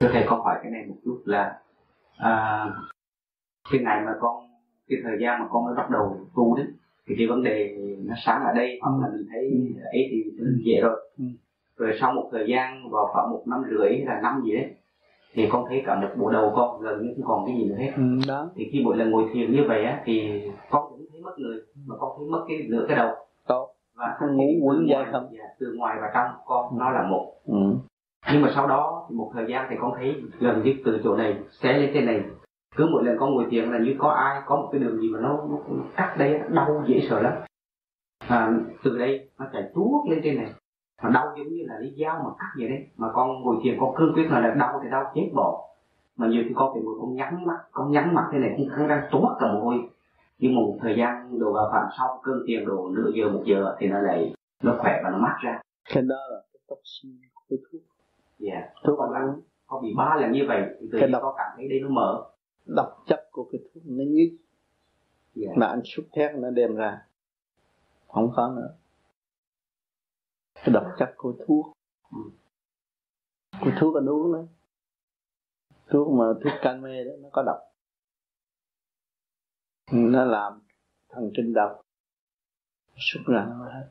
thưa thầy con hỏi cái này một chút là à, cái ngày mà con cái thời gian mà con mới bắt đầu tu đấy thì cái vấn đề nó sáng ở đây hoặc là mình thấy ừ. ấy thì dễ rồi ừ. rồi sau một thời gian vào khoảng một năm rưỡi hay là năm gì đấy thì con thấy cả một bộ đầu con gần như không còn cái gì nữa hết ừ, đó. thì khi mỗi lần ngồi thiền như vậy á thì con cũng thấy mất người mà con thấy mất cái nửa cái đầu Tốt. và không ngủ quẩn dậy không dạ, từ ngoài và trong con ừ. nó là một ừ nhưng mà sau đó thì một thời gian thì con thấy gần như từ chỗ này xé lên trên này. Cứ mỗi lần con ngồi thiền là như có ai có một cái đường gì mà nó, nó cắt đây đau dễ sợ lắm. À, từ đây nó chạy tuốt lên trên này. Mà đau giống như là lấy dao mà cắt vậy đấy. Mà con ngồi thiền con cương quyết là, là đau thì đau chết bỏ mà nhiều khi con phải ngồi con nhắm mắt con nhắm mắt thế này cũng không đang tuốt cả mồ hôi. Nhưng một thời gian đồ vào phạm sau cơn thiền đồ nửa giờ một giờ thì nó lại nó khỏe và nó mát ra. Cái đó là cái toxin của thuốc dạ. Yeah. thuốc con ăn con bị ba lần như vậy thì từ độc... có cảm thấy đây nó mở. độc chất của cái thuốc nó nhất yeah. mà anh xúc thét nó đem ra. Không có nữa. Cái độc chất của thuốc. Của thuốc anh uống đó. Thuốc mà thuốc can mê đó nó có độc. Nó làm thần kinh đau xuất ra nó hết.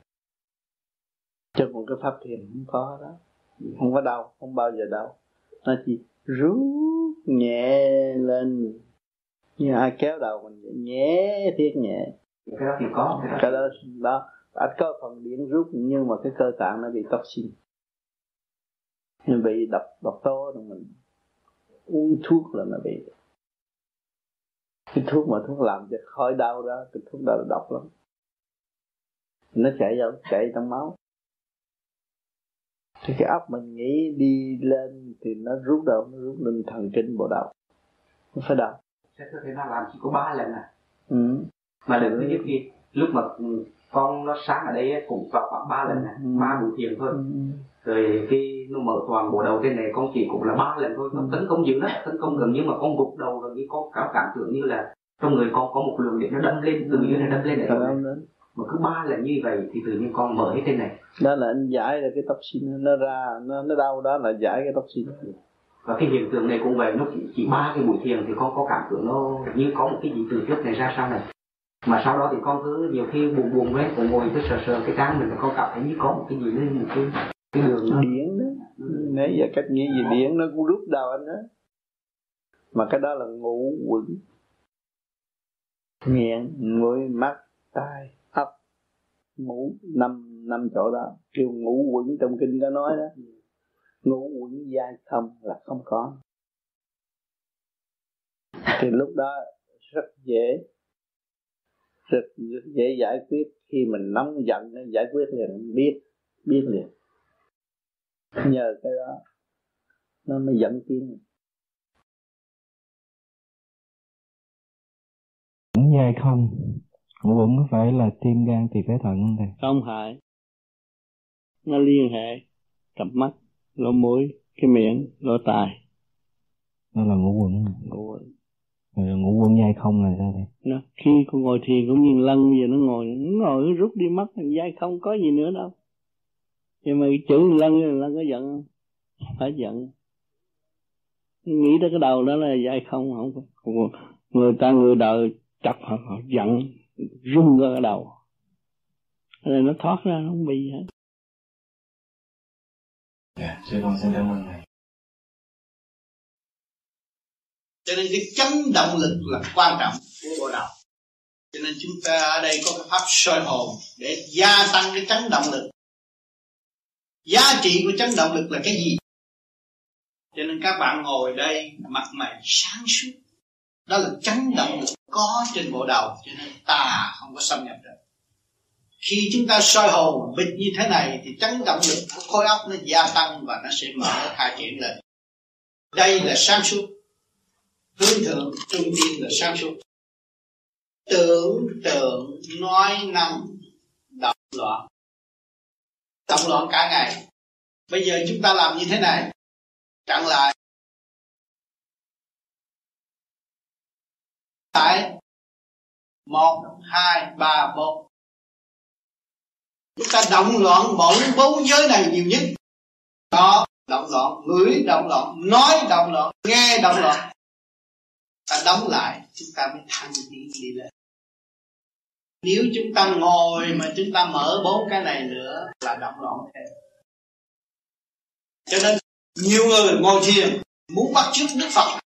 Cho một cái pháp thiền không có đó không có đau không bao giờ đau. Nó chỉ rút nhẹ lên. Như ai kéo đầu mình nhẹ thiết nhẹ. Cái đó thì có cái đó đó anh có phần điện rút nhưng mà cái cơ tạng nó bị toxin nó bị độc độc tố rồi mình. Uống thuốc là nó bị. Cái thuốc mà thuốc làm cho khỏi đau đó cái thuốc đó là độc lắm. Nó chạy đâu chạy trong máu thì cái óc mình nghĩ đi lên thì nó rút đâu nó rút lên thần kinh bộ đầu nó phải đau sẽ có thể nó làm chỉ có ba lần à? Ừ. mà đừng có như khi lúc mà con nó sáng ở đây cũng vào khoảng ba lần này ừ. ba buổi thiền thôi. Ừ. rồi khi nó mở toàn bộ đầu trên này con chỉ cũng là ba lần thôi. Nó ừ. tấn công dữ lắm tấn công gần như mà con gục đầu gần như con cảm cảm tưởng như là trong người con có một lượng điện nó đâm lên từ dưới này đâm lên ở mà cứ ba lần như vậy thì tự nhiên con mở hết trên này. Đó là anh giải là cái tóc xin nó ra nó nó đau đó là giải cái tóc xin và cái hiện tượng này cũng vậy. Nó chỉ, chỉ ba cái buổi thiền thì con có cảm tưởng nó như có một cái gì từ trước này ra sau này. Mà sau đó thì con cứ nhiều khi buồn buồn với cũng ngồi cứ sờ sờ cái trán mình con cảm thấy như có một cái gì lên một cái cái đường đó. điện đó. Nãy giờ cách nghĩ gì điện nó cũng rút đầu anh đó. Mà cái đó là ngủ quẩn. Miệng mũi mắt tai ngủ năm năm chỗ đó kêu ngủ quẩn trong kinh có nói đó. Ngủ quẩn dai không là không có. Thì lúc đó rất dễ rất, rất dễ giải quyết. Khi mình nóng giận nó giải quyết liền biết biết liền. Nhờ cái đó nó mới dẫn tiến. Dai không vẫn có phải là tim gan tỳ phế thận không thầy? Không phải. Nó liên hệ cặp mắt lỗ mũi cái miệng lỗ tai. Đó là ngũ quẩn. Ngũ quẩn. Rồi ngủ quân nhai không là sao thầy? Đó, khi con ngồi thiền cũng như lăn giờ nó ngồi nó ngồi nó rút đi mất dai không có gì nữa đâu. Nhưng mà chữ lăn lăn có giận không? Phải giận. Nghĩ tới cái đầu đó là dai không không người ta người đời chặt họ, họ giận rung ra cái đầu nên nó thoát ra nó không bị gì hết. Dạ sư con xin cảm ơn thầy cho nên cái chấn động lực là quan trọng của bộ đầu cho nên chúng ta ở đây có cái pháp soi hồn để gia tăng cái chấn động lực. Giá trị của chấn động lực là cái gì? Cho nên các bạn ngồi đây mặt mày sáng suốt đó là chấn động lực có trên bộ đầu, cho nên tà không có xâm nhập được. Khi chúng ta soi hồn bịch như thế này, thì chấn động lực của khối óc nó gia tăng và nó sẽ mở khai triển lên. Đây là sáng suốt. Hướng thượng trung tiên là sáng suốt. Tưởng tượng, nói năng, động loạn. Động loạn cả ngày. Bây giờ chúng ta làm như thế này. Chặn lại. Tại một, hai, ba, bốn. Chúng ta động loạn bốn bốn giới này nhiều nhất. Đó động loạn, ngửi động loạn, nói động loạn, nghe động loạn. Ta đóng lại, chúng ta mới thanh tiến đi lên. Nếu chúng ta ngồi mà chúng ta mở bốn cái này nữa là động loạn thêm. Cho nên nhiều người ngồi thiền, muốn bắt chước đức phật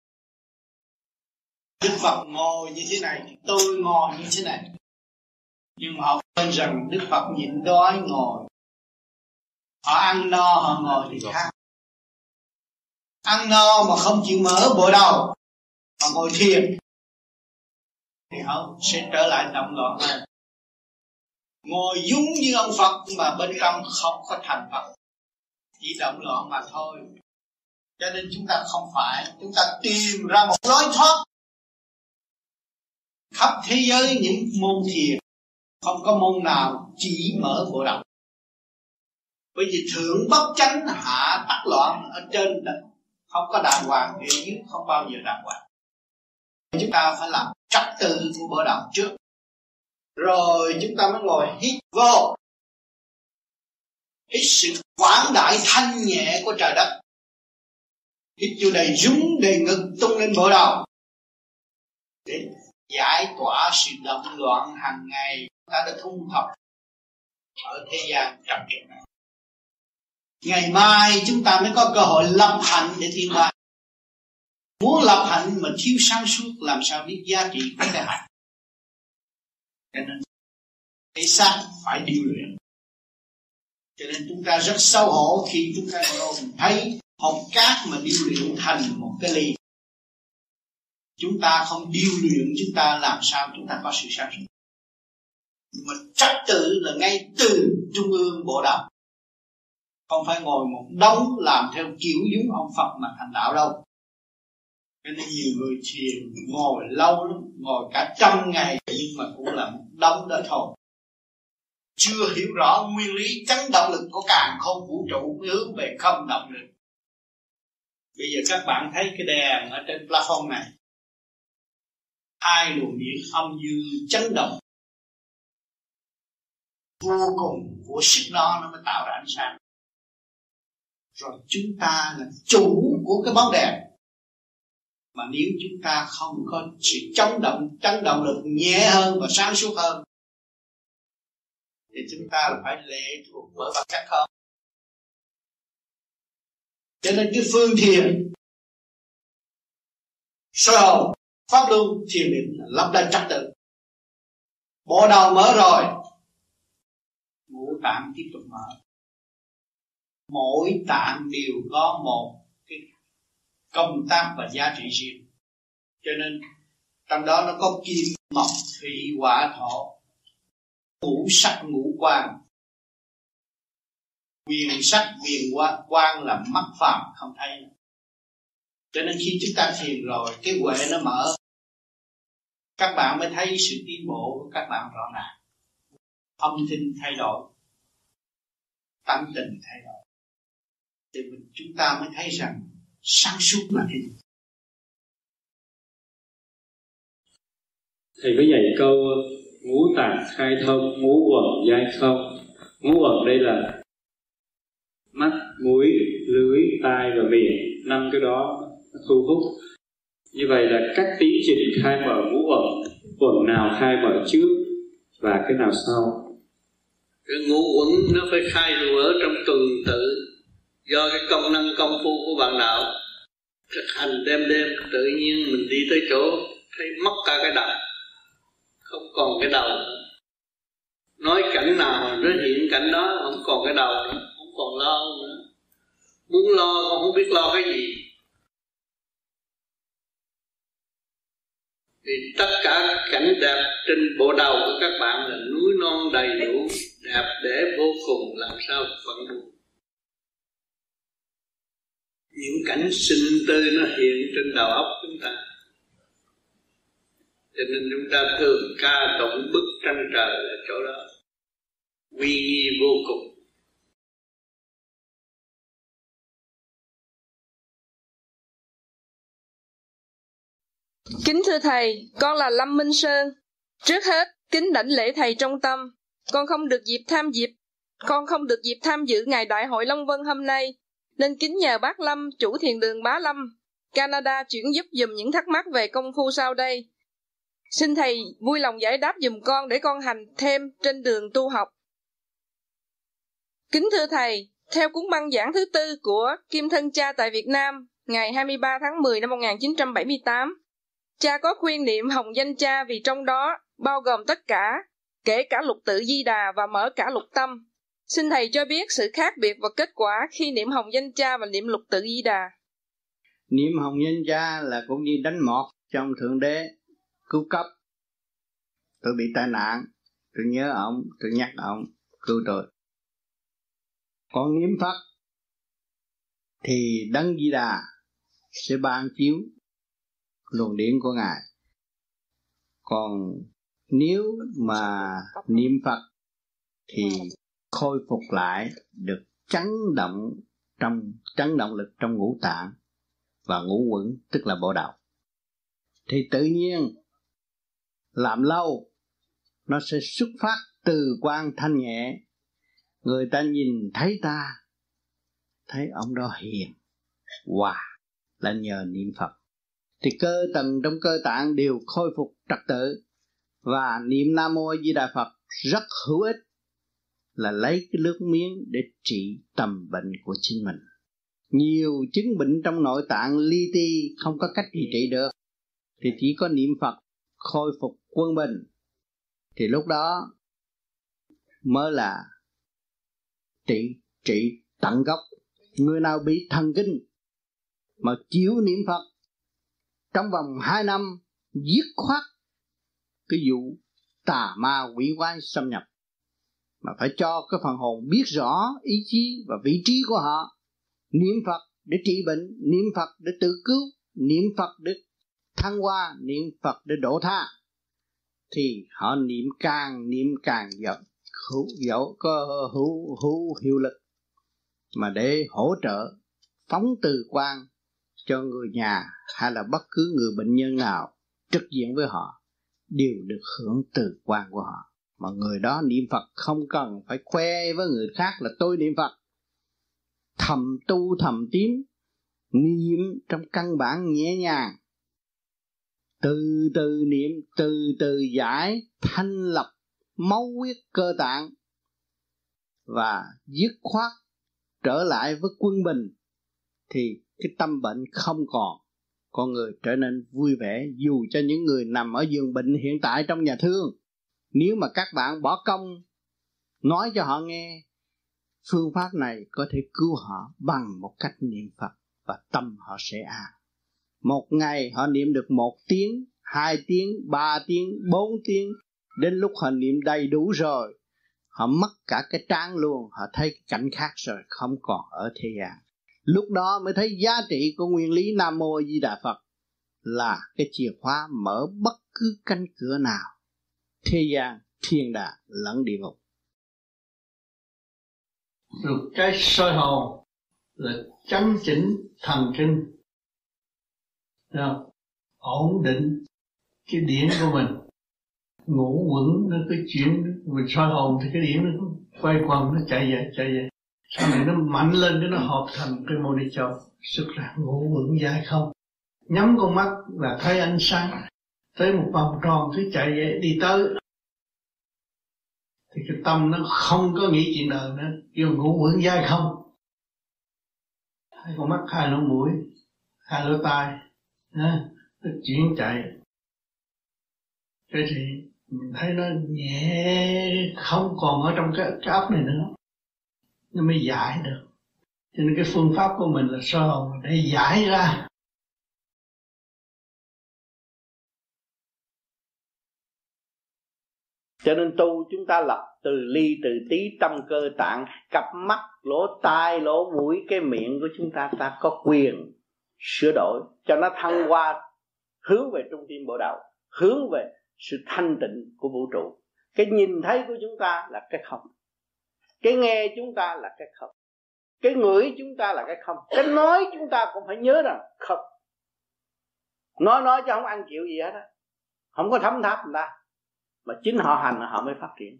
đức phật ngồi như thế này, tôi ngồi như thế này. Nhưng mà họ quên rằng đức phật nhịn đói ngồi. Họ ăn no, họ ngồi thì khác. Ăn no mà không chịu mở bộ đầu, mà ngồi thiền, thì họ sẽ trở lại động loạn hơn ngồi giống như ông Phật, mà bên trong không có thành Phật. Chỉ động loạn mà thôi. Cho nên chúng ta không phải, chúng ta tìm ra một lối thoát khắp thế giới những môn thiền, không có môn nào chỉ mở bộ đầu. Bởi vì thượng bất chánh hạ tắc loạn ở trên không có đàng hoàng thì dưới không bao giờ đàng hoàng. Chúng ta phải làm trật tự của bộ đầu trước. Rồi chúng ta mới ngồi hít vô. Hít sự quảng đại thanh nhẹ của trời đất. Hít vô đầy rúng, đầy ngực, tung lên bộ đầu. Để giải tỏa sự động loạn hàng ngày. Ta đã thu thập ở thế gian trầm trọng này. Ngày mai chúng ta mới có cơ hội lập hạnh để thiên vai muốn lập hạnh mà thiếu sáng suốt, làm sao biết giá trị của cái hạnh? Cho nên, cái xác phải điều luyện. Cho nên chúng ta rất xấu hổ khi chúng ta ngồi thấy hộp cát mà điều luyện thành một cái ly chúng ta không điêu luyện, chúng ta làm sao chúng ta có sự sáng suốt. Nhưng mà trách tự là ngay từ trung ương bộ đạo. Không phải ngồi một đống làm theo kiểu giống ông Phật mà thành đạo đâu. Cho nên nhiều người thiền, ngồi lâu lắm, ngồi cả trăm ngày nhưng mà cũng là một đống đó thôi. Chưa hiểu rõ nguyên lý chấn động lực của càng không vũ trụ, hướng về không động lực. Bây giờ các bạn thấy cái đèn ở trên plafon này hai luồng điện âm dương chấn động. Vô cùng của sức đó nó mới tạo ra ánh sáng. Rồi chúng ta là chủ của cái bóng đèn. Mà nếu chúng ta không có sự chống động, chấn động lực nhẹ hơn và sáng suốt hơn, thì chúng ta là phải lệ thuộc bởi vật chất không? Cho nên cái phương thiền soi hồn pháp luân thiền định là lắp lại trật tự. Bộ đầu mở rồi. Ngũ tạng tiếp tục mở. Mỗi tạng đều có một cái công tác và giá trị riêng. Cho nên trong đó nó có kim mộc thủy hỏa thổ ngũ sắc ngũ quan quyền sắc quyền quan, quan là mắt phàm không thấy. Cho nên khi chúng ta thiền rồi cái huệ nó mở các bạn mới thấy sự tiến bộ của các bạn rõ ràng. Âm thanh thay đổi. Tâm tình thay đổi. Thì mình, chúng ta mới thấy rằng sáng suốt là thế gì thầy có dạy câu ngũ tạng khai thông ngũ quẩn giai không ngũ quẩn đây là mắt mũi lưỡi tai và miệng. Năm cái đó thu hút như vậy là các tiến trình khai mở ngũ uẩn uẩn nào khai mở trước và cái nào sau? Cái ngũ uẩn nó phải khai rùa trong tuần tự do cái công năng công phu của bạn đạo. Thực hành đêm đêm, tự nhiên mình đi tới chỗ, thấy mất cả cái đầu, không còn cái đầu. Nói cảnh nào nó hiện cảnh đó, không còn cái đầu nữa, không còn lo nữa. Muốn lo không biết lo cái gì. Thì tất cả cảnh đẹp trên bộ đầu của các bạn là núi non đầy đủ, đẹp để vô cùng, làm sao vẫn buồn những cảnh sinh tư nó hiện trên đầu óc chúng ta. Cho nên chúng ta thường ca tụng bức tranh trời ở chỗ đó. Uy nghi vô cùng. Kính thưa Thầy, con là Lâm Minh Sơn. Trước hết, kính đảnh lễ Thầy trong tâm. Con không được dịp tham dịp, con không được dịp tham dự ngày Đại hội Long Vân hôm nay, nên kính nhờ bác Lâm, chủ thiền đường Bá Lâm, Canada chuyển giúp dùm những thắc mắc về công phu sau đây. Xin Thầy vui lòng giải đáp dùm con để con hành thêm trên đường tu học. Kính thưa Thầy, theo cuốn băng giảng thứ tư của Kim Thân Cha tại Việt Nam, ngày 23 tháng 10 năm 1978, cha có khuyên niệm hồng danh cha vì trong đó bao gồm tất cả, kể cả lục tự di đà và mở cả lục tâm. Xin Thầy cho biết sự khác biệt và kết quả khi niệm hồng danh cha và niệm lục tự di đà. Niệm hồng danh cha là cũng như đánh mọt trong Thượng Đế, cứu cấp. Tôi bị tai nạn, tôi nhớ ông, tôi nhắc ông, cứu tôi. Còn niệm Phật thì Đấng Di Đà sẽ ban chiếu luồng điển của Ngài. Còn nếu mà niệm Phật thì khôi phục lại được chấn động trong chấn động lực trong ngũ tạng và ngũ quẩn tức là bộ đạo. thì tự nhiên làm lâu nó sẽ xuất phát từ quan thanh nhẹ người ta nhìn thấy ta thấy ông đó hiền hòa wow, là nhờ niệm phật thì cơ tầng trong cơ tạng đều khôi phục trật tự. Và niệm nam mô di đà phật rất hữu ích là lấy cái nước miếng để trị tầm bệnh của chính mình. Nhiều chứng bệnh trong nội tạng li ti không có cách gì trị được. Thì chỉ có niệm phật khôi phục quân bình. Thì lúc đó mới là trị trị tận gốc. Người nào bị thần kinh mà chiếu niệm phật trong vòng hai năm giết khoát cái vụ tà ma quỷ quái xâm nhập. Mà phải cho cái phần hồn biết rõ ý chí và vị trí của họ. Niệm phật để trị bệnh, niệm phật để tự cứu, niệm phật để thăng hoa, niệm phật để độ tha. Thì họ niệm càng niệm càng dẫu hữu dẫu có hữu hữu hiệu lực. Mà để hỗ trợ phóng từ quan cho người nhà hay là bất cứ người bệnh nhân nào trực diện với họ đều được hưởng từ quan của họ. Mà người đó niệm Phật không cần phải khoe với người khác là tôi niệm Phật. Thầm tu thầm tím niệm trong căn bản nhẹ nhàng. Từ từ niệm, từ từ giải, thanh lập, máu huyết cơ tạng và dứt khoát trở lại với quân bình thì cái tâm bệnh không còn, con người trở nên vui vẻ dù cho những người nằm ở giường bệnh hiện tại trong nhà thương. Nếu mà các bạn bỏ công, nói cho họ nghe, phương pháp này có thể cứu họ bằng một cách niệm phật và tâm họ sẽ an. Một ngày họ niệm được một tiếng, hai tiếng, ba tiếng, bốn tiếng, đến lúc họ niệm đầy đủ rồi, họ mất cả cái trang luôn, họ thấy cảnh khác rồi, không còn ở thế gian lúc đó mới thấy giá trị của nguyên lý nam mô di đà phật là cái chìa khóa mở bất cứ cánh cửa nào. Thế gian, thiên đàng lẫn địa ngục. Lục cái soi hồn là chấn chỉnh thần kinh. Được ổn định cái điển của mình. Ngủ quẩn nó cứ chuyển, mình soi hồn thì cái điển nó quay quần, nó chạy về chạy về sau này nó mạnh lên cái nó hợp thành cái mô đi châu xuất ra ngủ vững dài không? Nhắm con mắt là thấy ánh sáng tới một vòng tròn cứ chạy vậy đi tới. Thì cái tâm nó không có nghĩ chuyện đời nữa. Kêu ngủ vững dai không? Hai con mắt hai lỗ mũi hai lỗ tai nó chuyển chạy. Thế thì mình thấy nó nhẹ không còn ở trong cái, cái ốc này nữa nó mới giải được. Cho nên cái phương pháp của mình là sơ hồn để giải ra. Cho nên tu chúng ta lập từ ly, từ tí tâm cơ tạng, cặp mắt, lỗ tai, lỗ mũi, cái miệng của chúng ta ta có quyền sửa đổi. Cho nó thăng hoa, hướng về trung tâm bộ đầu hướng về sự thanh tịnh của vũ trụ. Cái nhìn thấy của chúng ta là cái không cái nghe chúng ta là cái không. Cái ngửi chúng ta là cái không. Cái nói chúng ta cũng phải nhớ rằng không. Nói nói cho không ăn chịu gì hết á. Không có thấm tháp người ta. Mà chính họ hành họ mới phát triển.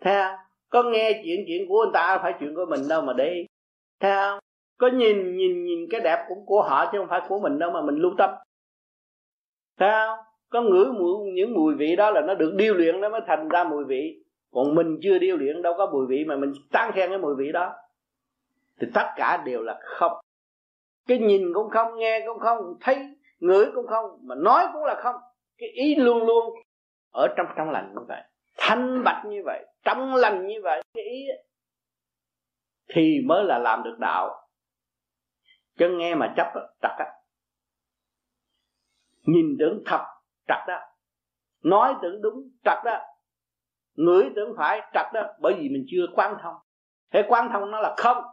Thế không? Có nghe chuyện chuyện của người ta phải chuyện của mình đâu mà để thế không? Có nhìn nhìn nhìn cái đẹp của, của họ chứ không phải của mình đâu mà mình lưu tâm. Thế không? Có ngửi mùi, những mùi vị đó là nó được điêu luyện nó mới thành ra mùi vị còn mình chưa điêu luyện đâu có mùi vị mà mình tăng khen cái mùi vị đó. Thì tất cả đều là không. Cái nhìn cũng không nghe cũng không thấy ngửi cũng không mà nói cũng là không. Cái ý luôn luôn ở trong trong lành như vậy. Thanh bạch như vậy trong lành như vậy cái ý ấy, thì mới là làm được đạo. Chứ nghe mà chấp trật á. Nhìn tưởng thật trật đó nói tưởng đúng trật đó ngửi tưởng phải trật đó, bởi vì mình chưa quan thông. Thế quan thông nó là không.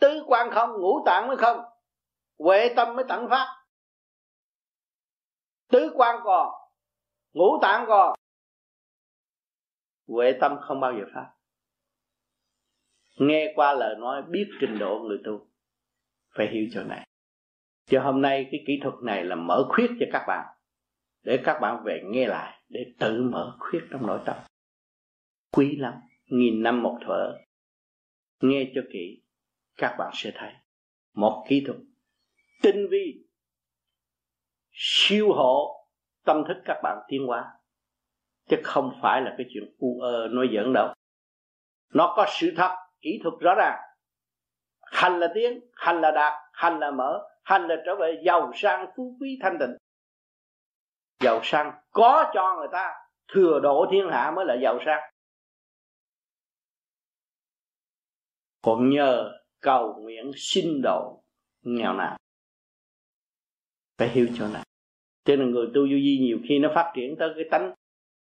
Tứ quan không, ngũ tạng mới không. Huệ tâm mới tận phát. Tứ quan còn, ngũ tạng còn. Huệ tâm không bao giờ phát. Nghe qua lời nói, biết trình độ người tu, phải hiểu chỗ này. Cho hôm nay cái kỹ thuật này là mở khuyết cho các bạn, để các bạn về nghe lại để tự mở khuyết trong nội tâm. Quý lắm, nghìn năm một thở, nghe cho kỹ, các bạn sẽ thấy. Một kỹ thuật tinh vi, siêu hộ tâm thức các bạn tiến hóa. Chứ không phải là cái chuyện u ơ nói giỡn đâu. Nó có sự thật, kỹ thuật rõ ràng. Hành là tiếng hành là đạt, hành là mở, hành là trở về giàu sang, phú quý thanh tịnh giàu sang, có cho người ta, thừa độ thiên hạ mới là giàu sang. Còn nhờ cầu nguyện xin độ nghèo nàn, phải hiểu chỗ này. Cho nên người tu vô vi nhiều khi nó phát triển tới cái tánh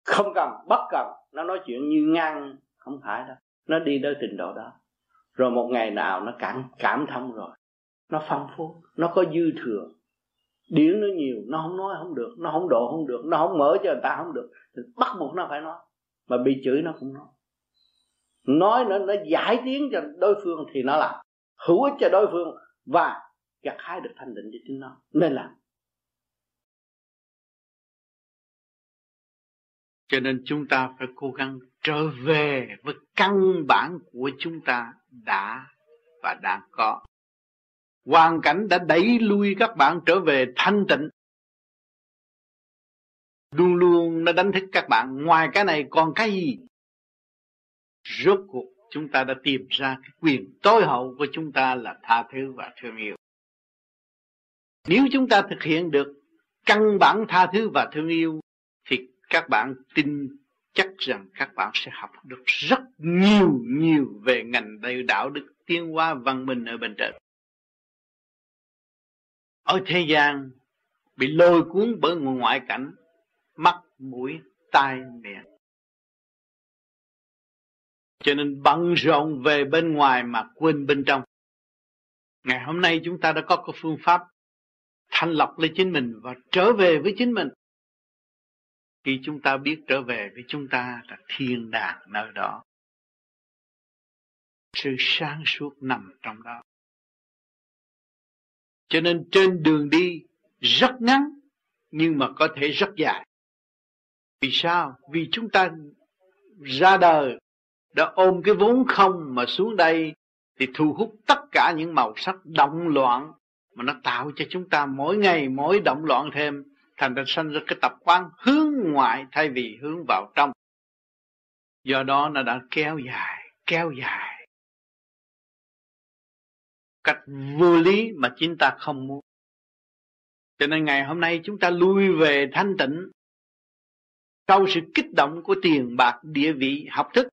không cần, bất cần, nó nói chuyện như ngang, không phải đâu. Nó đi tới trình độ đó. Rồi một ngày nào nó cảm cảm thông rồi. Nó phong phú, nó có dư thừa điển nó nhiều, nó không nói không được, nó không độ không được, nó không mở cho người ta không được. Thì bắt buộc nó phải nói. Mà bị chửi nó cũng nói. Nói nó nó giải tiếng cho đối phương thì nó làm. Hữu ích cho đối phương và gặt hái được thanh định cho chính nó. Nên làm. Cho nên chúng ta phải cố gắng trở về với căn bản của chúng ta đã và đang có hoàn cảnh đã đẩy lui các bạn trở về thanh tịnh. Luôn luôn nó đánh thức các bạn, ngoài cái này còn cái gì? Rốt cuộc chúng ta đã tìm ra cái quyền tối hậu của chúng ta là tha thứ và thương yêu. Nếu chúng ta thực hiện được căn bản tha thứ và thương yêu, thì các bạn tin chắc rằng các bạn sẽ học được rất nhiều nhiều về ngành đạo đức tiến hóa văn minh ở bên trên ở thế gian bị lôi cuốn bởi ngoại cảnh, mắt, mũi, tai, miệng. Cho nên bận rộn về bên ngoài mà quên bên trong. Ngày hôm nay chúng ta đã có cái phương pháp thanh lọc lên chính mình và trở về với chính mình. Khi chúng ta biết trở về với chúng ta là thiên đàng nơi đó. Sự sáng suốt nằm trong đó cho nên trên đường đi rất ngắn, nhưng mà có thể rất dài. Vì sao? Vì chúng ta ra đời, đã ôm cái vốn không mà xuống đây thì thu hút tất cả những màu sắc động loạn mà nó tạo cho chúng ta mỗi ngày mỗi động loạn thêm, thành ra sanh ra cái tập quán hướng ngoại thay vì hướng vào trong. Do đó nó đã kéo dài kéo dài cách vô lý mà chúng ta không muốn. Cho nên ngày hôm nay chúng ta lui về thanh tịnh sau sự kích động của tiền bạc, địa vị, học thức.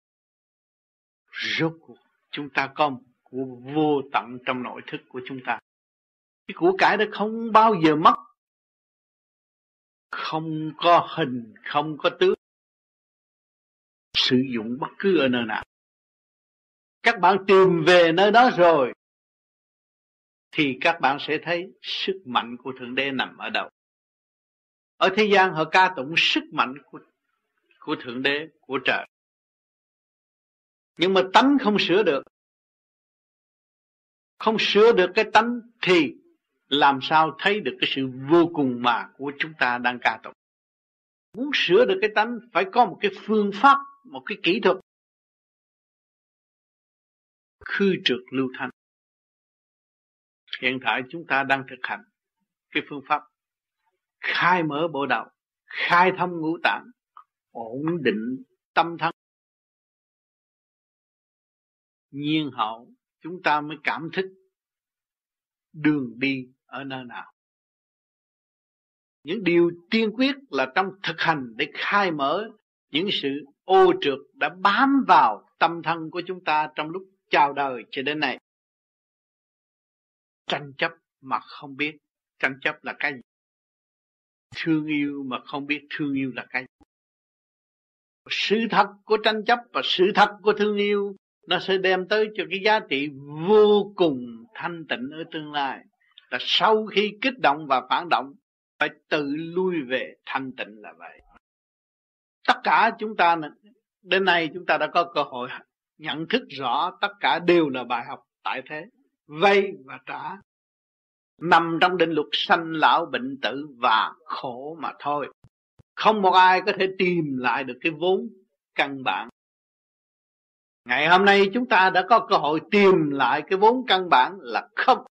Rốt cuộc, chúng ta có một của vô tận trong nội thức của chúng ta. Cái của cải đó không bao giờ mất. Không có hình, không có tướng. Sử dụng bất cứ ở nơi nào. Các bạn tìm về nơi đó rồi thì các bạn sẽ thấy sức mạnh của thượng đế nằm ở đâu. Ở thế gian, họ ca tụng sức mạnh của của thượng đế, của trời. Nhưng mà tánh không sửa được. Không sửa được cái tánh thì làm sao thấy được cái sự vô cùng mà của chúng ta đang ca tụng? Muốn sửa được cái tánh, phải có một cái phương pháp, một cái kỹ thuật. Khư trượt lưu thanh hiện tại chúng ta đang thực hành cái phương pháp khai mở bộ đầu khai thông ngũ tạng, ổn định tâm thân. Nhiên hậu chúng ta mới cảm thức đường đi ở nơi nào. Những điều tiên quyết là trong thực hành để khai mở những sự ô trượt đã bám vào tâm thân của chúng ta trong lúc chào đời cho đến nay tranh chấp mà không biết. Tranh chấp là cái gì? Thương yêu mà không biết thương yêu là cái gì? Sự thật của tranh chấp và sự thật của thương yêu, nó sẽ đem tới cho cái giá trị vô cùng thanh tịnh ở tương lai. Là sau khi kích động và phản động, phải tự lui về thanh tịnh là vậy. Tất cả chúng ta đến nay chúng ta đã có cơ hội nhận thức rõ tất cả đều là bài học tại thế vay và trả. Nằm trong định luật sanh lão bệnh tử và khổ mà thôi. Không một ai có thể tìm lại được cái vốn căn bản. Ngày hôm nay chúng ta đã có cơ hội tìm lại cái vốn căn bản là không.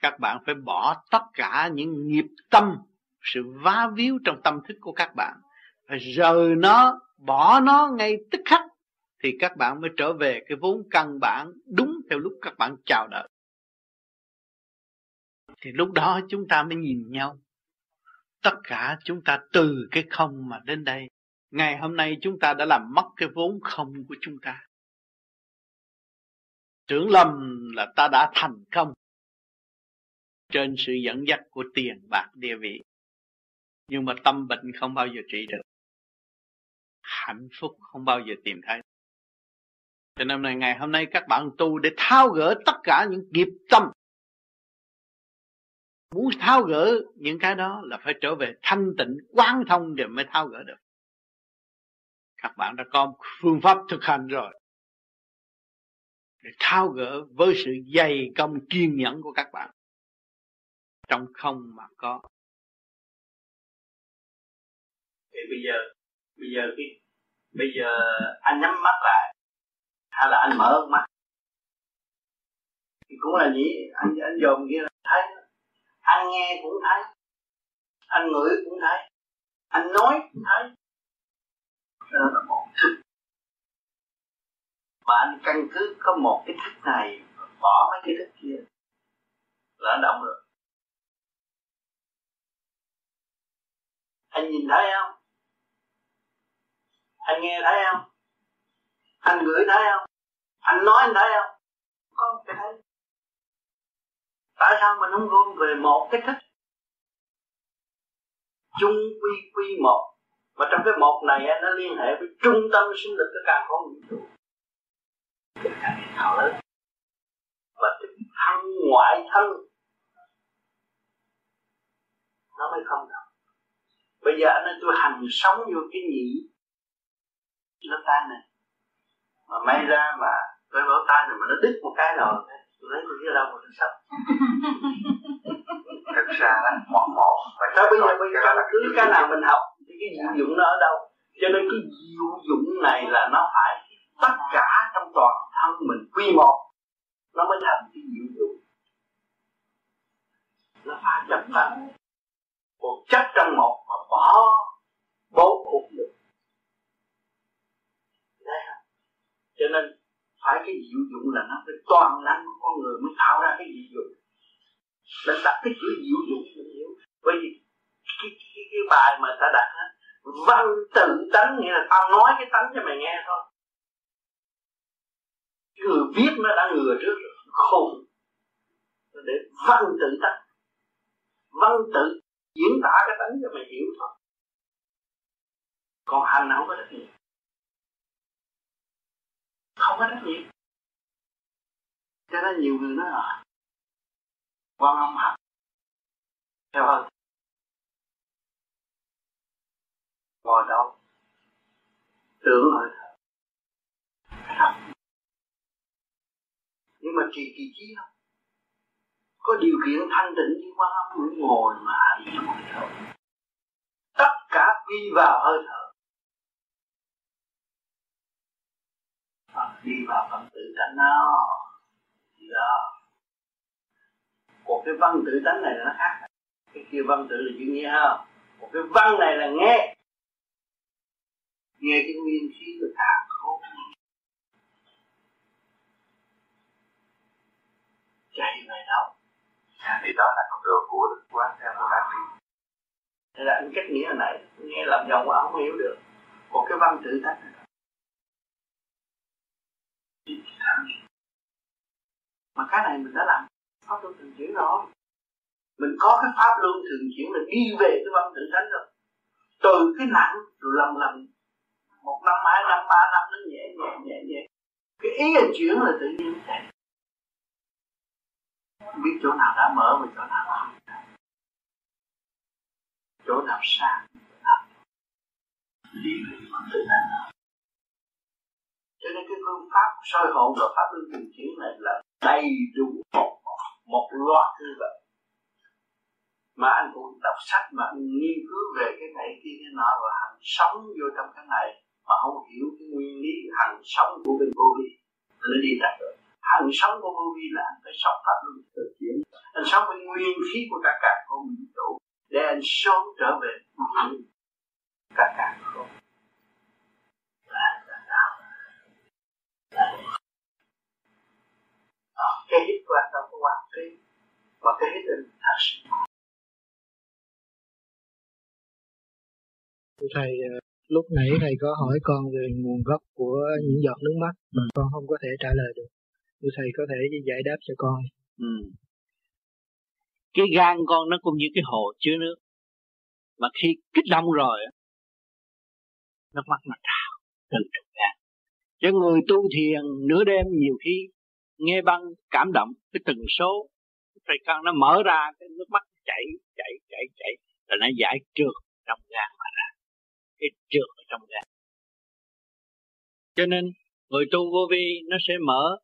Các bạn phải bỏ tất cả những nghiệp tâm, sự vá víu trong tâm thức của các bạn. Phải rời nó, bỏ nó ngay tức khắc thì các bạn mới trở về cái vốn căn bản đúng theo lúc các bạn chào đợi. Thì lúc đó chúng ta mới nhìn nhau. Tất cả chúng ta từ cái không mà đến đây. Ngày hôm nay chúng ta đã làm mất cái vốn không của chúng ta. Tưởng lầm là ta đã thành công trên sự dẫn dắt của tiền bạc địa vị. Nhưng mà tâm bệnh không bao giờ trị được. Hạnh phúc không bao giờ tìm thấy cho nên này ngày hôm nay các bạn tu để tháo gỡ tất cả những nghiệp tâm. Muốn tháo gỡ những cái đó là phải trở về thanh tịnh, quán thông để mới tháo gỡ được. Các bạn đã có phương pháp thực hành rồi. Để tháo gỡ với sự dày công kiên nhẫn của các bạn. Trong không mà có. Thì bây giờ bây giờ cái, bây giờ anh nhắm mắt lại hay là anh mở mắt. Thì cũng là gì? Anh anh dòm kia là thấy. Anh nghe cũng thấy. Anh ngửi cũng thấy. Anh nói cũng thấy. Đó là một thức. Mà anh căn cứ có một cái thức này, bỏ mấy cái thức kia, là động được. Anh nhìn thấy không? Anh nghe thấy không? Anh ngửi thấy không? Anh nói anh thấy không? Một cái thấy tại sao mình không gom về một cái thức? Chung quy quy một. Và trong cái một này nó liên hệ với trung tâm sinh lực của càng không vũ trụ càng thảo lớn. Và cái thân ngoại thân. Nó mới không đâu bây giờ anh nói tôi hành sống vô cái nhị lỗ tai này mà may ra mà cái lỗ tai này mà nó đứt một cái rồi tôi lấy tôi biết đâu mà tôi sống thực ra là một một và sao bây giờ bây giờ cứ cái nào mình học thì cái diệu dụng nó ở đâu? Cho nên cái diệu dụng này là nó phải tất cả trong toàn thân mình quy một. Nó mới thành cái diệu dụng. Nó phải chấp thành một chất trong một mà bỏ bố cục được Đấy cho nên phải cái diệu dụng là nó phải toàn năng của con người mới tạo ra cái diệu dụng. Mình đặt cái chữ diệu dụng mình hiểu. Bởi vì cái, cái, cái bài mà ta đặt á vâng văn tự tánh nghĩa là tao nói cái tánh cho mày nghe thôi. Cái người viết nó đã ngừa trước rồi khôn để vâng văn tự tánh. Vâng văn tự diễn tả cái tánh cho mày hiểu thôi. Còn hành không có trách nhiệm không có trách nhiệm. Cho nên nhiều người nói là quan âm học theo hơn. Ngồi đâu tưởng hơi thở nhưng mà trì kỳ trí không có điều kiện thanh tịnh như quan âm mới ngồi mà hành ngồi thở tất cả quy vào hơi thở. Phật đi vào phần tự tánh thì đó còn cái văn tự tánh này là nó khác. Cái kia văn tự là chữ nghe ha. Còn cái văn này là nghe. Nghe cái nguyên khí của thả khổ. Chạy về đâu? Thì đó là con đường của đức quán theo các vị Thế là anh cách nghĩa này nghe làm dòng quá không hiểu được. Còn cái văn tự tánh này mà cái này mình đã làm pháp luân thường chuyển rồi. Mình có cái pháp luân thường chuyển là đi về cái văn tự tánh rồi. Từ cái nặng rồi lần lần. Một năm hai năm, ba năm nó nhẹ nhẹ nhẹ nhẹ. Cái ý anh chuyển là tự nhiên. Chạy biết chỗ nào đã mở và chỗ nào không chỗ nào sáng đi về văn tự tánh cho nên cái phương pháp soi hồn và pháp luân thường chuyển này là đầy đủ một, một loạt như vậy. Mà anh cũng đọc sách mà anh nghiên cứu về cái này kia cái nọ và hành sống vô trong cái này mà không hiểu cái nguyên lý hành sống của bên vô vi. Nó đi đặt rồi. Hành sống của vô vi là anh phải sống pháp luân tự chuyển. Anh sống với nguyên khí của cả cả của mình đủ để anh sớm trở về. Cả cả không là là sao cái hít của anh đâu có quan trí mà cái hít là thật sự. Thầy ờ, lúc nãy thầy có hỏi con về nguồn gốc của những giọt nước mắt mà con không có thể trả lời được. Thì thầy có thể giải đáp cho con ừ. cái gan con nó cũng như cái hồ chứa nước. Mà khi kích động rồi nước mắt nó trào từ trong gan. Cho người tu thiền nửa đêm nhiều khi nghe băng, cảm động, cái từng số thầy con nó mở ra, cái nước mắt chảy chảy chảy chảy rồi nó giải trượt trong gan mà ra. Cái trượt ở trong gan. Cho nên, người tu vô vi nó sẽ mở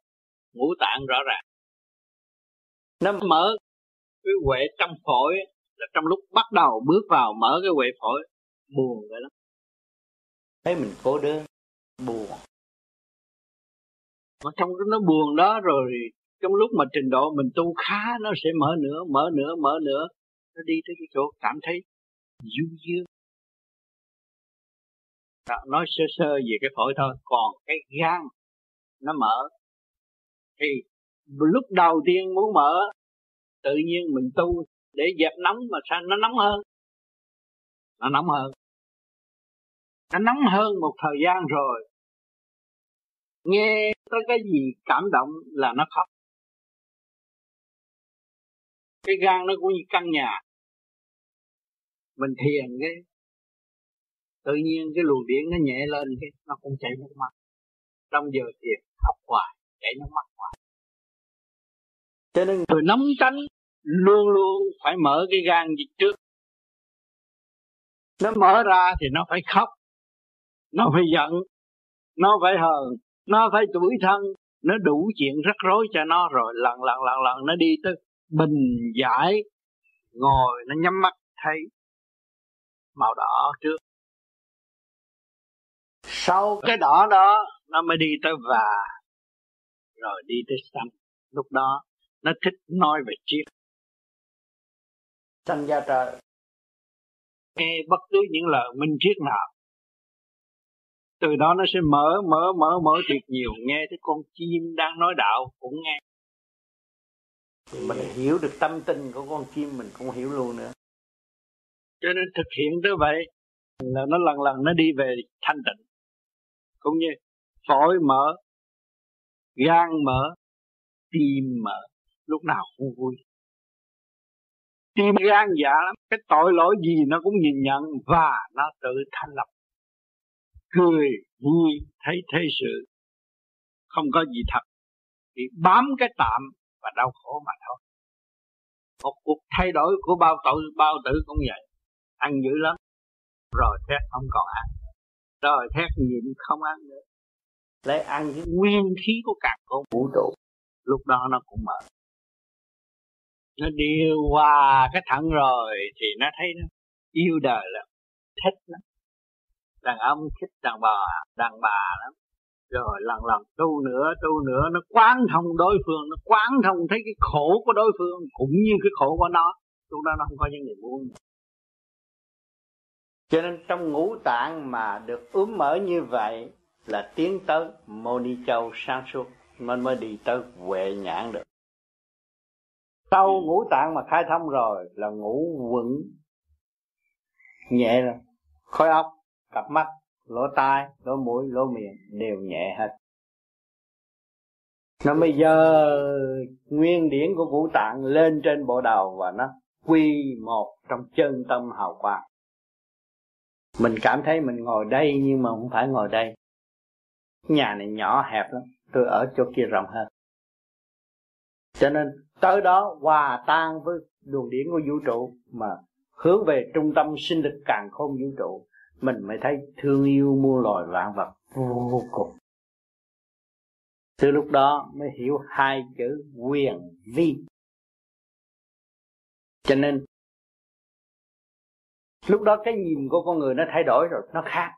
ngũ tạng rõ ràng. Nó mở cái huệ trong phổi, là trong lúc bắt đầu bước vào mở cái huệ phổi, buồn vậy lắm. Thấy mình cô đơn, buồn mà trong cái nó buồn đó rồi trong lúc mà trình độ mình tu khá nó sẽ mở nữa mở nữa mở nữa nó đi tới cái chỗ cảm thấy du dương. Đó, nói sơ sơ về cái phổi thôi. Còn cái gan nó mở. Thì lúc đầu tiên muốn mở tự nhiên mình tu để dẹp nóng mà sao nó nóng hơn? Nó nóng hơn. Nó nóng hơn một thời gian rồi nghe tới cái gì cảm động là nó khóc. Cái gan nó cũng như căn nhà. Mình thiền cái tự nhiên cái luồng điện nó nhẹ lên cái nó cũng chảy nước mắt. Trong giờ thiền học hoài chảy nước mắt hoài. Cho nên người nóng tránh luôn luôn phải mở cái gan dịch trước. Nó mở ra thì nó phải khóc nó phải giận nó phải hờn nó phải tuổi thân, nó đủ chuyện rắc rối cho nó rồi lần lần lần lần nó đi tới bình giải, ngồi nó nhắm mắt thấy màu đỏ trước. Sau cái đỏ đó, nó mới đi tới và rồi đi tới xanh. Lúc đó, nó thích nói về triết. Sanh ra trời. Nghe bất cứ những lời minh triết nào từ đó nó sẽ mở mở mở mở thiệt nhiều. Nghe thấy con chim đang nói đạo cũng nghe. Mình hiểu được tâm tình của con chim mình cũng hiểu luôn nữa. Cho nên thực hiện tới vậy là nó lần lần nó đi về thanh tịnh. Cũng như phổi mở gan mở tim mở. Lúc nào cũng vui. Tim gan dạ lắm. Cái tội lỗi gì nó cũng nhìn nhận và nó tự thanh lập cười, vui, thấy thế sự. Không có gì thật. Thì bám cái tạm và đau khổ mà thôi. Một cuộc thay đổi của bao tội, bao tử cũng vậy. Ăn dữ lắm. Rồi thét không còn ăn rồi thét nhịn không ăn nữa. Lấy ăn cái nguyên khí của cả của vũ trụ. Lúc đó nó cũng mở nó điều hòa cái thẳng rồi thì nó thấy nó yêu đời lắm. Thích lắm đàn ông thích đàn bà đàn bà lắm. Rồi lần lần tu nữa tu nữa, nó quán thông đối phương, nó quán thông thấy cái khổ của đối phương cũng như cái khổ của nó. Lúc đó nó không có những niềm vui cho nên trong ngũ tạng mà được ướm mở như vậy là tiến tới mô ni châu sáng suốt mình mới đi tới huệ nhãn được. Sau ngũ tạng mà khai thông rồi là ngũ quẩn nhẹ rồi, khói óc cặp mắt, lỗ tai, lỗ mũi, lỗ miệng đều nhẹ hết. Nó bây giờ nguyên điển của vũ tạng lên trên bộ đầu và nó quy một trong chân tâm hào quang. Mình cảm thấy mình ngồi đây nhưng mà không phải ngồi đây. Nhà này nhỏ hẹp lắm, tôi ở chỗ kia rộng hơn. Cho nên tới đó hòa tan với luồng điển của vũ trụ mà hướng về trung tâm sinh lực càng không vũ trụ mình mới thấy thương yêu muôn loài vạn vật vô cùng. Từ lúc đó mới hiểu hai chữ quyền vi. Cho nên, lúc đó cái nhìn của con người nó thay đổi rồi, nó khác.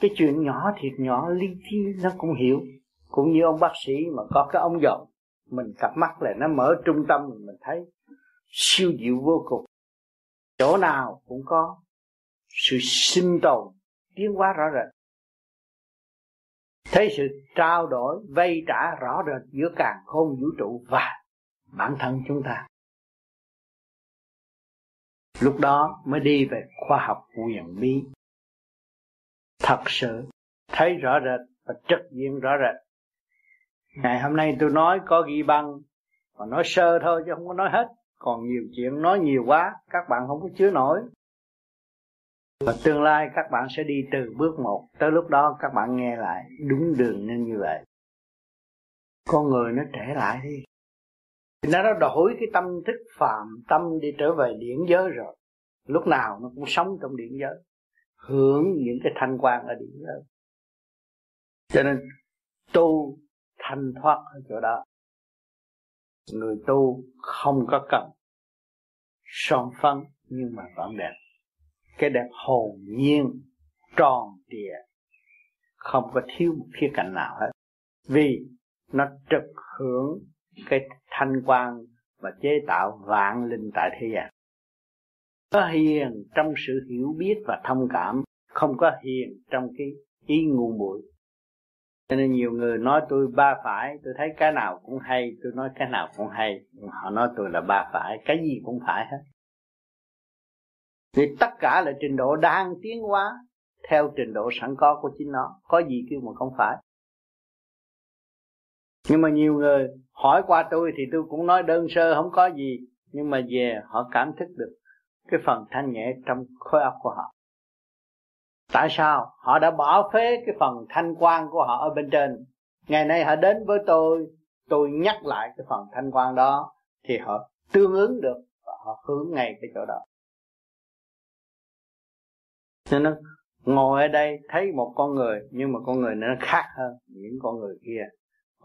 Cái chuyện nhỏ thiệt nhỏ li thi nó cũng hiểu. Cũng như ông bác sĩ mà có cái ống dòm mình cặp mắt lại, nó mở trung tâm, mình thấy siêu diệu vô cùng. Chỗ nào cũng có sự sinh tồn, tiến hóa rõ rệt. Thấy sự trao đổi, vay trả rõ rệt giữa càng khôn vũ trụ và bản thân chúng ta. Lúc đó mới đi về khoa học quyền bí thật sự thấy rõ rệt và trực diện rõ rệt. Ngày hôm nay tôi nói có ghi băng mà nói sơ thôi chứ không có nói hết. Còn nhiều chuyện, nói nhiều quá, các bạn không có chứa nổi và tương lai các bạn sẽ đi từ bước một tới lúc đó các bạn nghe lại đúng đường nên như vậy. Con người nó trẻ lại đi. Nó đã đổi cái tâm thức phàm tâm đi trở về điển giới rồi. Lúc nào nó cũng sống trong điển giới, hưởng những cái thanh quan ở điển giới. Cho nên tu thanh thoát ở chỗ đó. Người tu không có cần son phấn nhưng mà vẫn đẹp cái đẹp hồn nhiên, tròn trịa không có thiếu một khía cạnh nào hết. Vì nó trực hưởng cái thanh quan và chế tạo vạn linh tại thế gian. Có hiền trong sự hiểu biết và thông cảm, không có hiền trong cái ý ngu muội. Cho nên nhiều người nói tôi ba phải, tôi thấy cái nào cũng hay, tôi nói cái nào cũng hay họ nói tôi là ba phải, cái gì cũng phải hết vì tất cả là trình độ đang tiến hóa theo trình độ sẵn có của chính nó. Có gì kêu mà không phải. Nhưng mà nhiều người hỏi qua tôi thì tôi cũng nói đơn sơ, không có gì. Nhưng mà về họ cảm thức được cái phần thanh nhẹ trong khối óc của họ. Tại sao? Họ đã bỏ phế cái phần thanh quan của họ ở bên trên. Ngày nay họ đến với tôi tôi nhắc lại cái phần thanh quan đó thì họ tương ứng được và họ hướng ngay cái chỗ đó nên nó ngồi ở đây thấy một con người, nhưng mà con người nó khác hơn những con người kia.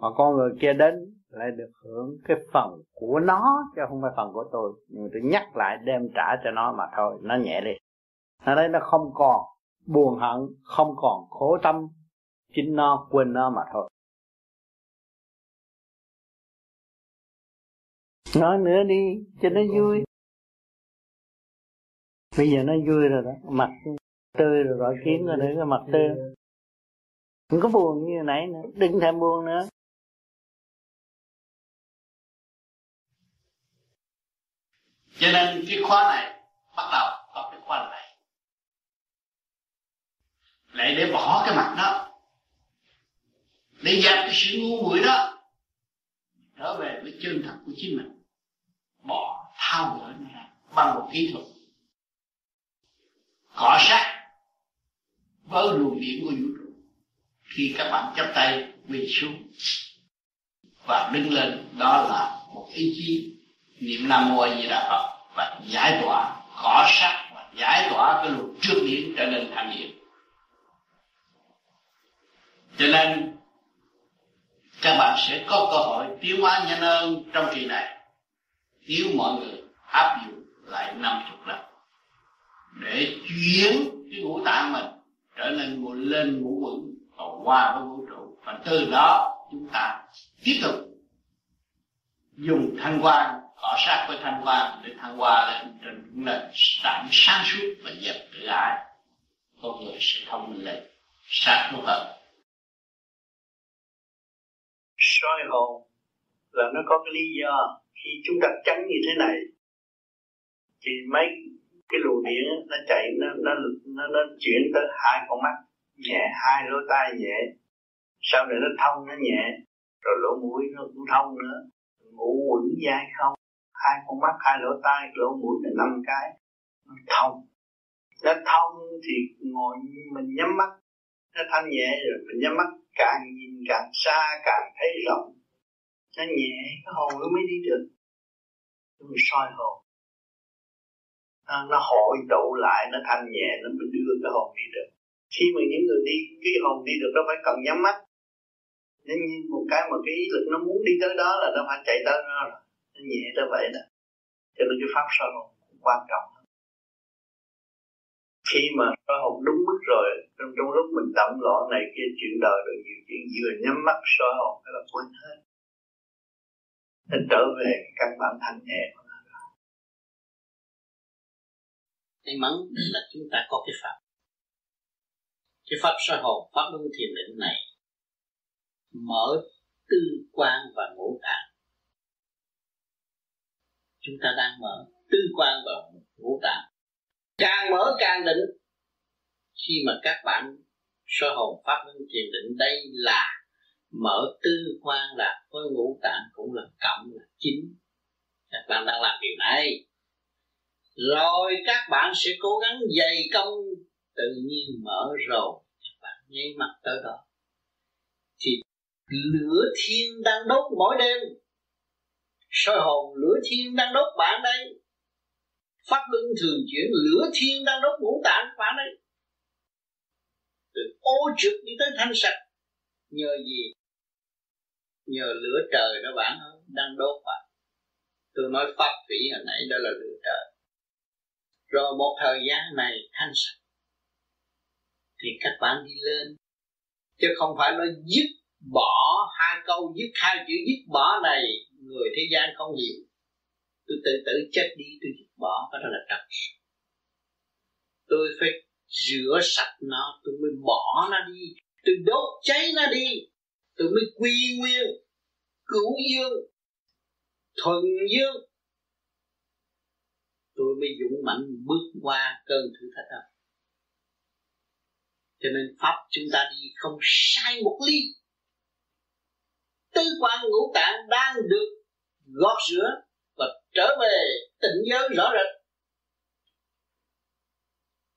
Mà con người kia đến lại được hưởng cái phần của nó, chứ không phải phần của tôi. Nhưng mà tôi nhắc lại đem trả cho nó mà thôi, nó nhẹ đi. Ở đây nó không còn buồn hận, không còn khổ tâm, chính nó, quên nó mà thôi. Nói nữa đi, cho nó vui. Bây giờ nó vui rồi đó, mặt tươi rồi gọi kiến rồi nữa cái mặt tươi đừng có buồn như nãy nữa, đừng thèm buồn nữa. Cho nên cái khóa này, bắt đầu có cái khóa này. Lại để bỏ cái mặt đó. Để dẹp cái sự ngu muội đó. Trở về với chân thật của chính mình. Bỏ thao gỡ ra bằng một kỹ thuật. Cọ sát với luồng điện của vũ trụ. Khi các bạn chấp tay, quỳ xuống và đứng lên, đó là một ý chí. Niệm nam mô a di đà phật và giải tỏa cỏ sắc và giải tỏa cái luồng trước điện trở nên thanh điện cho nên, các bạn sẽ có cơ hội tiến hóa nhanh hơn trong kỳ này nếu mọi người áp dụng lại năm chục lần để chuyển cái ngũ tạng mình trở nên ngồi lên ngũ quẩn và qua với vũ trụ. Và từ đó chúng ta tiếp tục dùng thanh quan cọ sát với thanh quan để thăng hoa lên trên nền trạng sáng suốt và dẹp tự ái. Con người sẽ thông minh lên sát suốt hơn. Soi hồn là nó có cái lý do khi chúng ta tránh như thế này, thì mấy cái luồng điện nó chạy nó nó nó, nó chuyển tới hai con mắt nhẹ hai lỗ tai nhẹ sau này nó thông nó nhẹ rồi lỗ mũi nó cũng thông nữa. Ngủ quẩn dai không hai con mắt hai lỗ tai lỗ mũi là năm cái nó thông. Nó thông thì ngồi mình nhắm mắt nó thanh nhẹ rồi mình nhắm mắt càng nhìn càng xa càng thấy rộng. Nó nhẹ cái hồn nó mới đi được. Nó soi hồn nó, nó hội tụ lại nó thanh nhẹ nó mới đưa cái hồn đi được. Khi mà những người đi cái hồn đi được nó phải cần nhắm mắt. Nên một cái mà cái ý lực nó muốn đi tới đó là nó phải chạy tới nó rồi. Nó nhẹ tới vậy đó. Cho nên cái pháp soi hồn cũng quan trọng khi mà soi hồn đúng mức rồi trong trong lúc mình tẩm lọ này kia chuyện đời rồi nhiều chuyện vừa nhắm mắt soi hồn là quên hết. Nên trở về cái căn bản thanh nhẹ của may mắn là chúng ta có cái pháp. Cái pháp soi hồn pháp luân thiền định này mở tư quan và ngũ tạng. Chúng ta đang mở tư quan và ngũ tạng. Càng mở càng định. Khi mà các bạn soi hồn pháp luân thiền định đây là mở tư quan là với ngũ tạng cũng là cộng là chính. Các bạn đang làm điều này rồi các bạn sẽ cố gắng dày công, tự nhiên mở rồi các bạn nháy mặt tới đó. Thì lửa thiên đang đốt mỗi đêm. Soi hồn, lửa thiên đang đốt bạn đây. Pháp luân thường chuyển, lửa thiên đang đốt ngũ tạng bạn đây. Từ ô trực đi tới thanh sạch. Nhờ gì? Nhờ lửa trời đó bạn đang đốt bạn. Tôi nói pháp thủy hồi nãy, đó là lửa trời rồi một thời gian này thanh sạch. Thì các bạn đi lên. Chứ không phải nói dứt bỏ hai câu, dứt hai chữ, dứt bỏ này, người thế gian không hiểu. Tôi tự tử chết đi, tôi dứt bỏ, cái đó là trật. Tôi phải rửa sạch nó, tôi mới bỏ nó đi. Tôi đốt cháy nó đi, tôi mới quy nguyên, cứu dương, thuần dương tôi mới dũng mạnh bước qua cơn thử thách đó. Cho nên pháp chúng ta đi không sai một ly. Tư quan ngũ tạng đang được gót rửa và trở về tỉnh giới rõ rệt.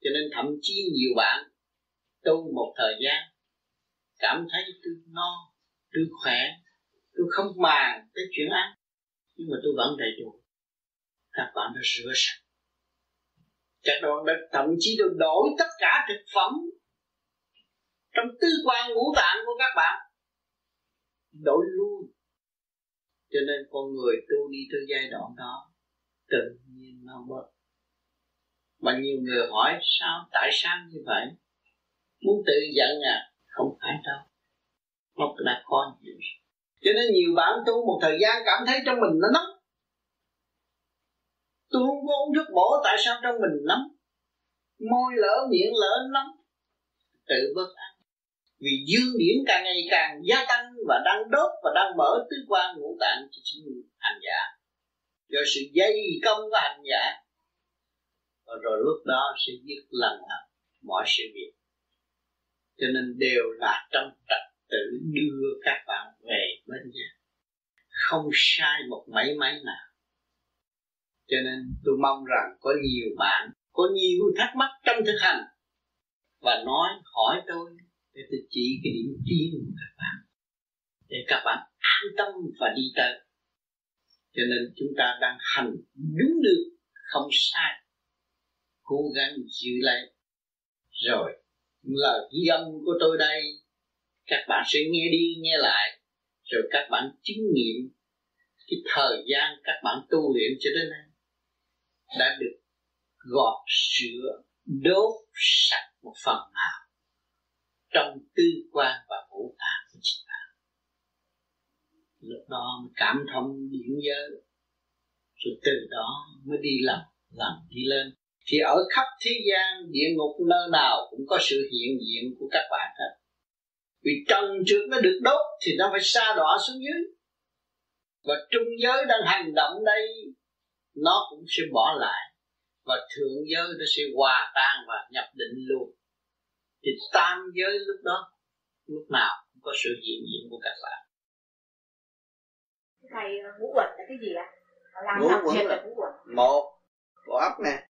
Cho nên thậm chí nhiều bạn tu một thời gian cảm thấy tôi no, tôi khỏe, tôi không màng tới chuyện ăn. Nhưng mà tôi vẫn đầy đủ các bạn đã rửa sạch. Các bạn đã thậm chí tôi đổi tất cả thực phẩm trong tư quan ngũ tạng của các bạn. Đổi luôn. Cho nên con người tu đi tới giai đoạn đó, tự nhiên nó bớt. Mà nhiều người hỏi, sao? Tại sao như vậy? Muốn tự giận à? Không phải đâu. Nó đã có nhiều cho nên nhiều bạn tu một thời gian cảm thấy trong mình nó nóng tôi không có uống thuốc bổ tại sao trong mình nóng môi lỡ, miệng lỡ nóng tự bất an. Vì dương điển càng ngày càng gia tăng và đang đốt và đang mở tứ quan ngũ tạng cho chính hành giả. Do sự dây công của hành giả. Và rồi lúc đó sẽ dứt lần hẳn mọi sự việc. Cho nên đều là trong trật tự đưa các bạn về bên nhà. Không sai một mấy mấy nào cho nên tôi mong rằng có nhiều bạn, có nhiều thắc mắc trong thực hành và nói, hỏi tôi để tôi chỉ cái điểm tiến của các bạn, để các bạn an tâm và đi tới. Cho nên chúng ta đang hành đúng được, không sai. Cố gắng giữ lấy. Rồi lời ghi âm của tôi đây, các bạn sẽ nghe đi, nghe lại. Rồi các bạn chứng nghiệm cái thời gian các bạn tu luyện cho đến nay đã được gọt sữa, đốt sạch một phần nào trong tư quan và ngũ tạng của chúng ta. Lúc đó cảm thông điển giới, rồi từ đó mới đi làm làm đi lên. Thì ở khắp thế gian, địa ngục nơi nào cũng có sự hiện diện của các bạn hết. Vì trần trượt nó được đốt thì nó phải xa đọa xuống dưới. Và trung giới đang hành động đây nó cũng sẽ bỏ lại. Và thượng giới nó sẽ hòa tan và nhập định luôn. Thì tam giới lúc đó lúc nào cũng có sự hiện diện của các bạn thầy ngũ quẩn là cái gì ạ? Làm ngũ quẩn là ngũ quẩn một bộ óc nè.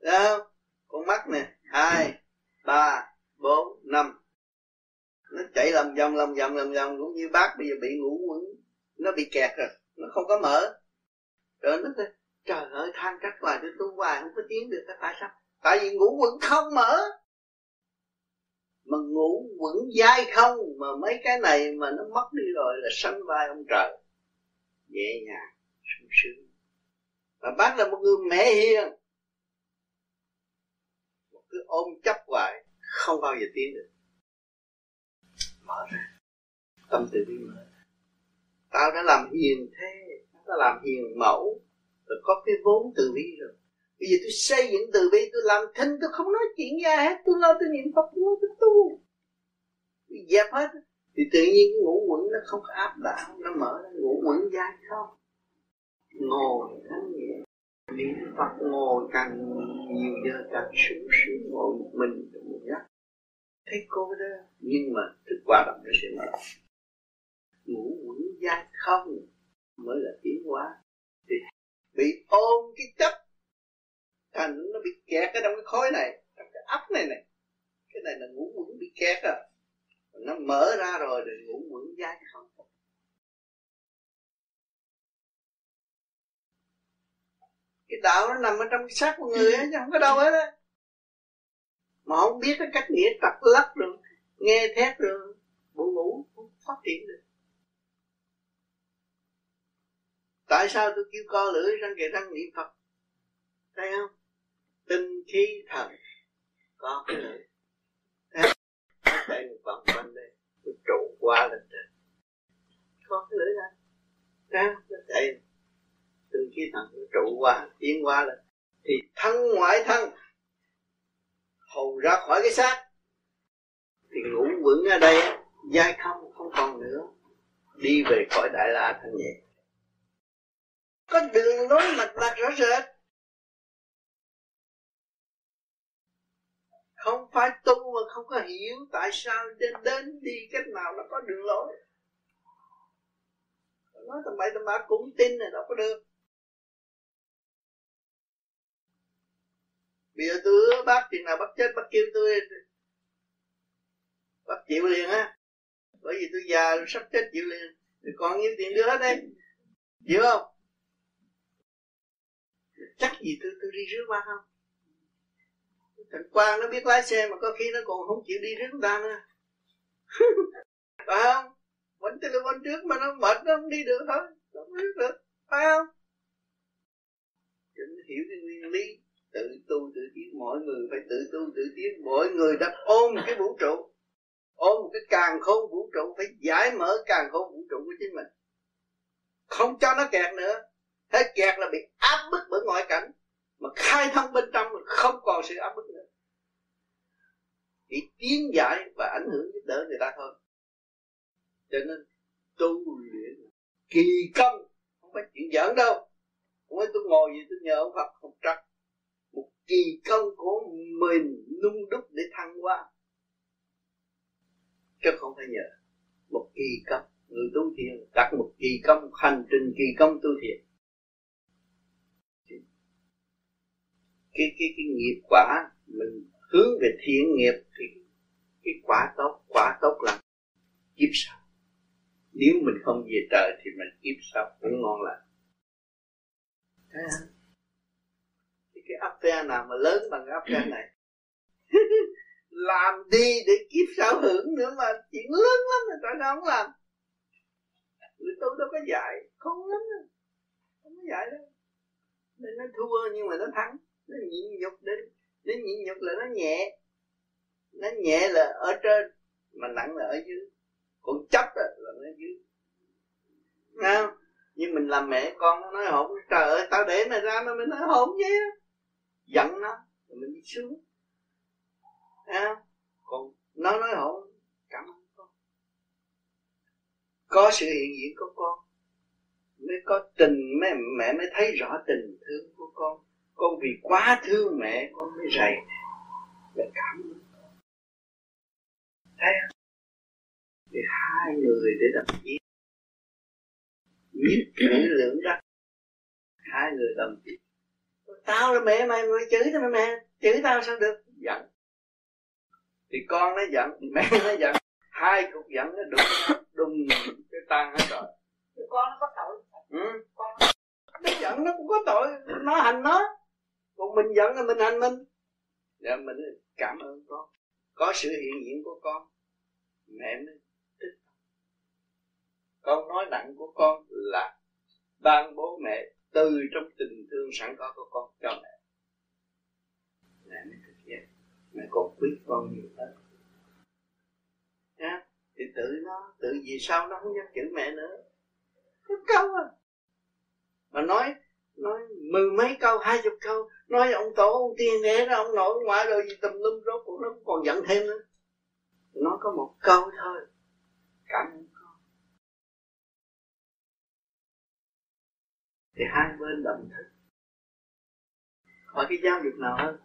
Đó con mắt nè. Hai ba bốn năm. Nó chạy lầm vòng lầm vòng lầm vòng cũng như bác bây giờ bị ngủ quẩn nó bị kẹt rồi. Nó không có mở. Rồi nó trời ơi, than trách hoài tôi tu hoài, không có tiến được tại sao tại vì ngủ quẩn không mở. Mà ngủ quẩn dai không, mà mấy cái này mà nó mất đi rồi là sanh vai ông trời. Nhẹ nhàng, sung sướng. Và bác là một người mẹ hiền. Một cứ ôm chấp hoài, không bao giờ tiến được. Mở ra. Tâm từ bi mở tao đã làm hiền thế, tao đã làm hiền mẫu rồi có cái vốn từ bi rồi. Bây giờ tôi xây dựng từ bi, tôi làm thinh, tôi không nói chuyện ra hết. Tôi lo tôi niệm phật, tôi lo tôi tu. Tôi dẹp hết. Thì tự nhiên cái ngũ quẩn nó không có áp đảo, nó mở ra ngũ quẩn dai không. Ngồi thanh nhẹ niệm phật ngồi càng nhiều giờ càng sướng sướng, ngồi một mình trong một giấc. thấy cô đó. Nhưng mà thức quả động nó sẽ mở. Ngủ quẩn dai không mới là tiến hóa bị ôm cái chấp thành nó bị kẹt ở trong cái khối này, trong cái ấp này này. Cái này là ngủ quẩn bị kẹt à. Nó mở ra rồi để ngủ quẩn dai không cái đạo nó nằm ở trong cái xác của người ấy chứ không có đâu hết á. Mà không biết cái cách nghĩa tập lắc được, nghe thét được, buồn ngủ, không phát triển được. Tại sao tôi kêu co lưỡi răng kề răng niệm phật? Thấy không? Tinh khí thần có cái lưỡi. Thấy nó một vòng quanh đây tôi trụ qua lên trên. Có cái lưỡi ra. Thấy không? Nó tinh khí thần tôi trụ qua, tiến qua lên. Thì thân ngoại thân hồn ra khỏi cái xác. Thì ngủ vững ở đây dai không không còn nữa. Đi về khỏi đại la thanh nhẹ có đường lối mạch lạc rõ rệt. Không phải tu mà không có hiểu tại sao đến đến đi cách nào nó có đường lối. Nói tầm bậy tầm bạ cũng tin này đâu có được. Bây giờ tôi hứa bác tiền nào bác chết, bác kêu tôi bác chịu liền á. Bởi vì tôi già sắp chết chịu liền. Thì còn nhiêu tiền đưa hết đây chịu không? Chắc gì tôi tôi đi rước qua không? Thằng Quang nó biết lái xe mà có khi nó còn không chịu đi rước người ta nữa. Phải không? Vẫn từ lên bên trước mà nó mệt nó không đi được thôi. Không rước được, phải không? Chúng hiểu cái nguyên lý. Tự tu, tự tiến. Mỗi người phải tự tu, tự tiến. Mỗi người đã ôm cái vũ trụ. Ôm một cái càng khôn vũ trụ, phải giải mở càng khôn vũ trụ của chính mình. Không cho nó kẹt nữa hết kẹt là bị áp bức bởi ngoại cảnh. Mà khai thông bên trong là không còn sự áp bức nữa. Chỉ tiến giải và ảnh hưởng giúp đỡ người ta thôi. Cho nên tu luyện kỳ công, không phải chuyện giỡn đâu. Không phải tôi ngồi gì tôi nhờ ông Phật không trắc một kỳ công của mình nung đúc để thăng hoa. Chứ không phải nhờ. Một kỳ công. Người tu thiền, đặt một kỳ công, hành trình kỳ công tu thiền. Cái cái cái nghiệp quả, mình hướng về thiện nghiệp thì cái quả tốt quả tốt là kiếp sau. Nếu mình không về trời thì mình kiếp sau cũng ngon lành. Thấy không? Thì cái áp phe nào mà lớn bằng cái áp phe này? Làm đi để kiếp sau hưởng nữa mà chuyện lớn lắm người ta đâu không làm. Người tôi đâu có dạy, không lắm đâu. Không có dạy đâu. Nên nó thua nhưng mà nó thắng nó nhịn nhục đến nó nhịn nhục là nó nhẹ. Nó nhẹ là ở trên mà nặng là ở dưới. Còn chấp là nó dưới. Nghe nhưng mình làm mẹ con nó nói hổn trời ơi tao để mày ra mà mình nói hổn chứ giận nó rồi mình đi xuống. À, còn nó nói hổn cảm ơn con. Có sự hiện diện của con mới có tình mẹ mẹ mới thấy rõ tình thương của con con vì quá thương mẹ con mới rầy. Để cảm ơn con. Thấy không thì hai người để đồng chí biết kỹ lưỡng đó. Hai người đồng chí tao là mẹ mày mày chửi tao mẹ. Chửi tao sao được? Giận. Thì con nó giận mẹ nó giận. Hai cục giận nó đụng đùng cái tan hết rồi. Con nó có tội. Ừ. nó giận nó cũng có tội. Nó hành nó còn mình giận là mình hành mình. Để mình cảm ơn con. Có sự hiện diện của con, mẹ mới thích. Con nói nặng của con là ban bố mẹ từ trong tình thương sẵn có của con cho mẹ. Mẹ mới thực hiện mẹ còn quý con nhiều hơn. Nha thì tự nó, tự vì sao nó không dám chữ mẹ nữa? Nó câu à. Mà nói nói mười mấy câu, hai chục câu. Nói ông tổ, ông tiên đế ra ông nội ngoại rồi gì tùm lum rốt cuộc nó còn giận thêm nữa. Nó có một câu thôi. Cảm ơn con. Thì hai bên đồng thức. Khỏi cái giáo dục nào hơn?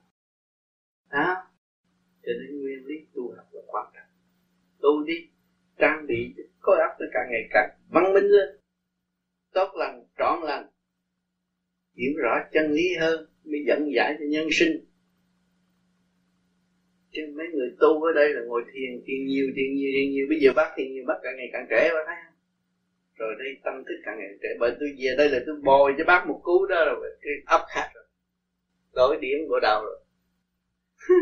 Hả? Cho nên nguyên lý tu học là quan trọng. Tu đi, trang bị khối óc nó càng ngày càng văn minh lên. Tốt lành, trọn lành hiểu rõ chân lý hơn, mới dẫn giải cho nhân sinh. Chứ mấy người tu ở đây là ngồi thiền thiền nhiều thiền nhiều thiền nhiều. Bây giờ bác thiền nhiều, bác càng ngày càng trẻ bác thấy không? Rồi đây tâm thức càng ngày càng trẻ. Bởi tôi về đây là tôi bồi cho bác một cú đó rồi, cái ấp khác rồi. Đổi điểm của đầu rồi.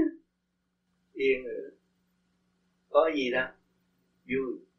Yên rồi. Có gì đâu. Vui.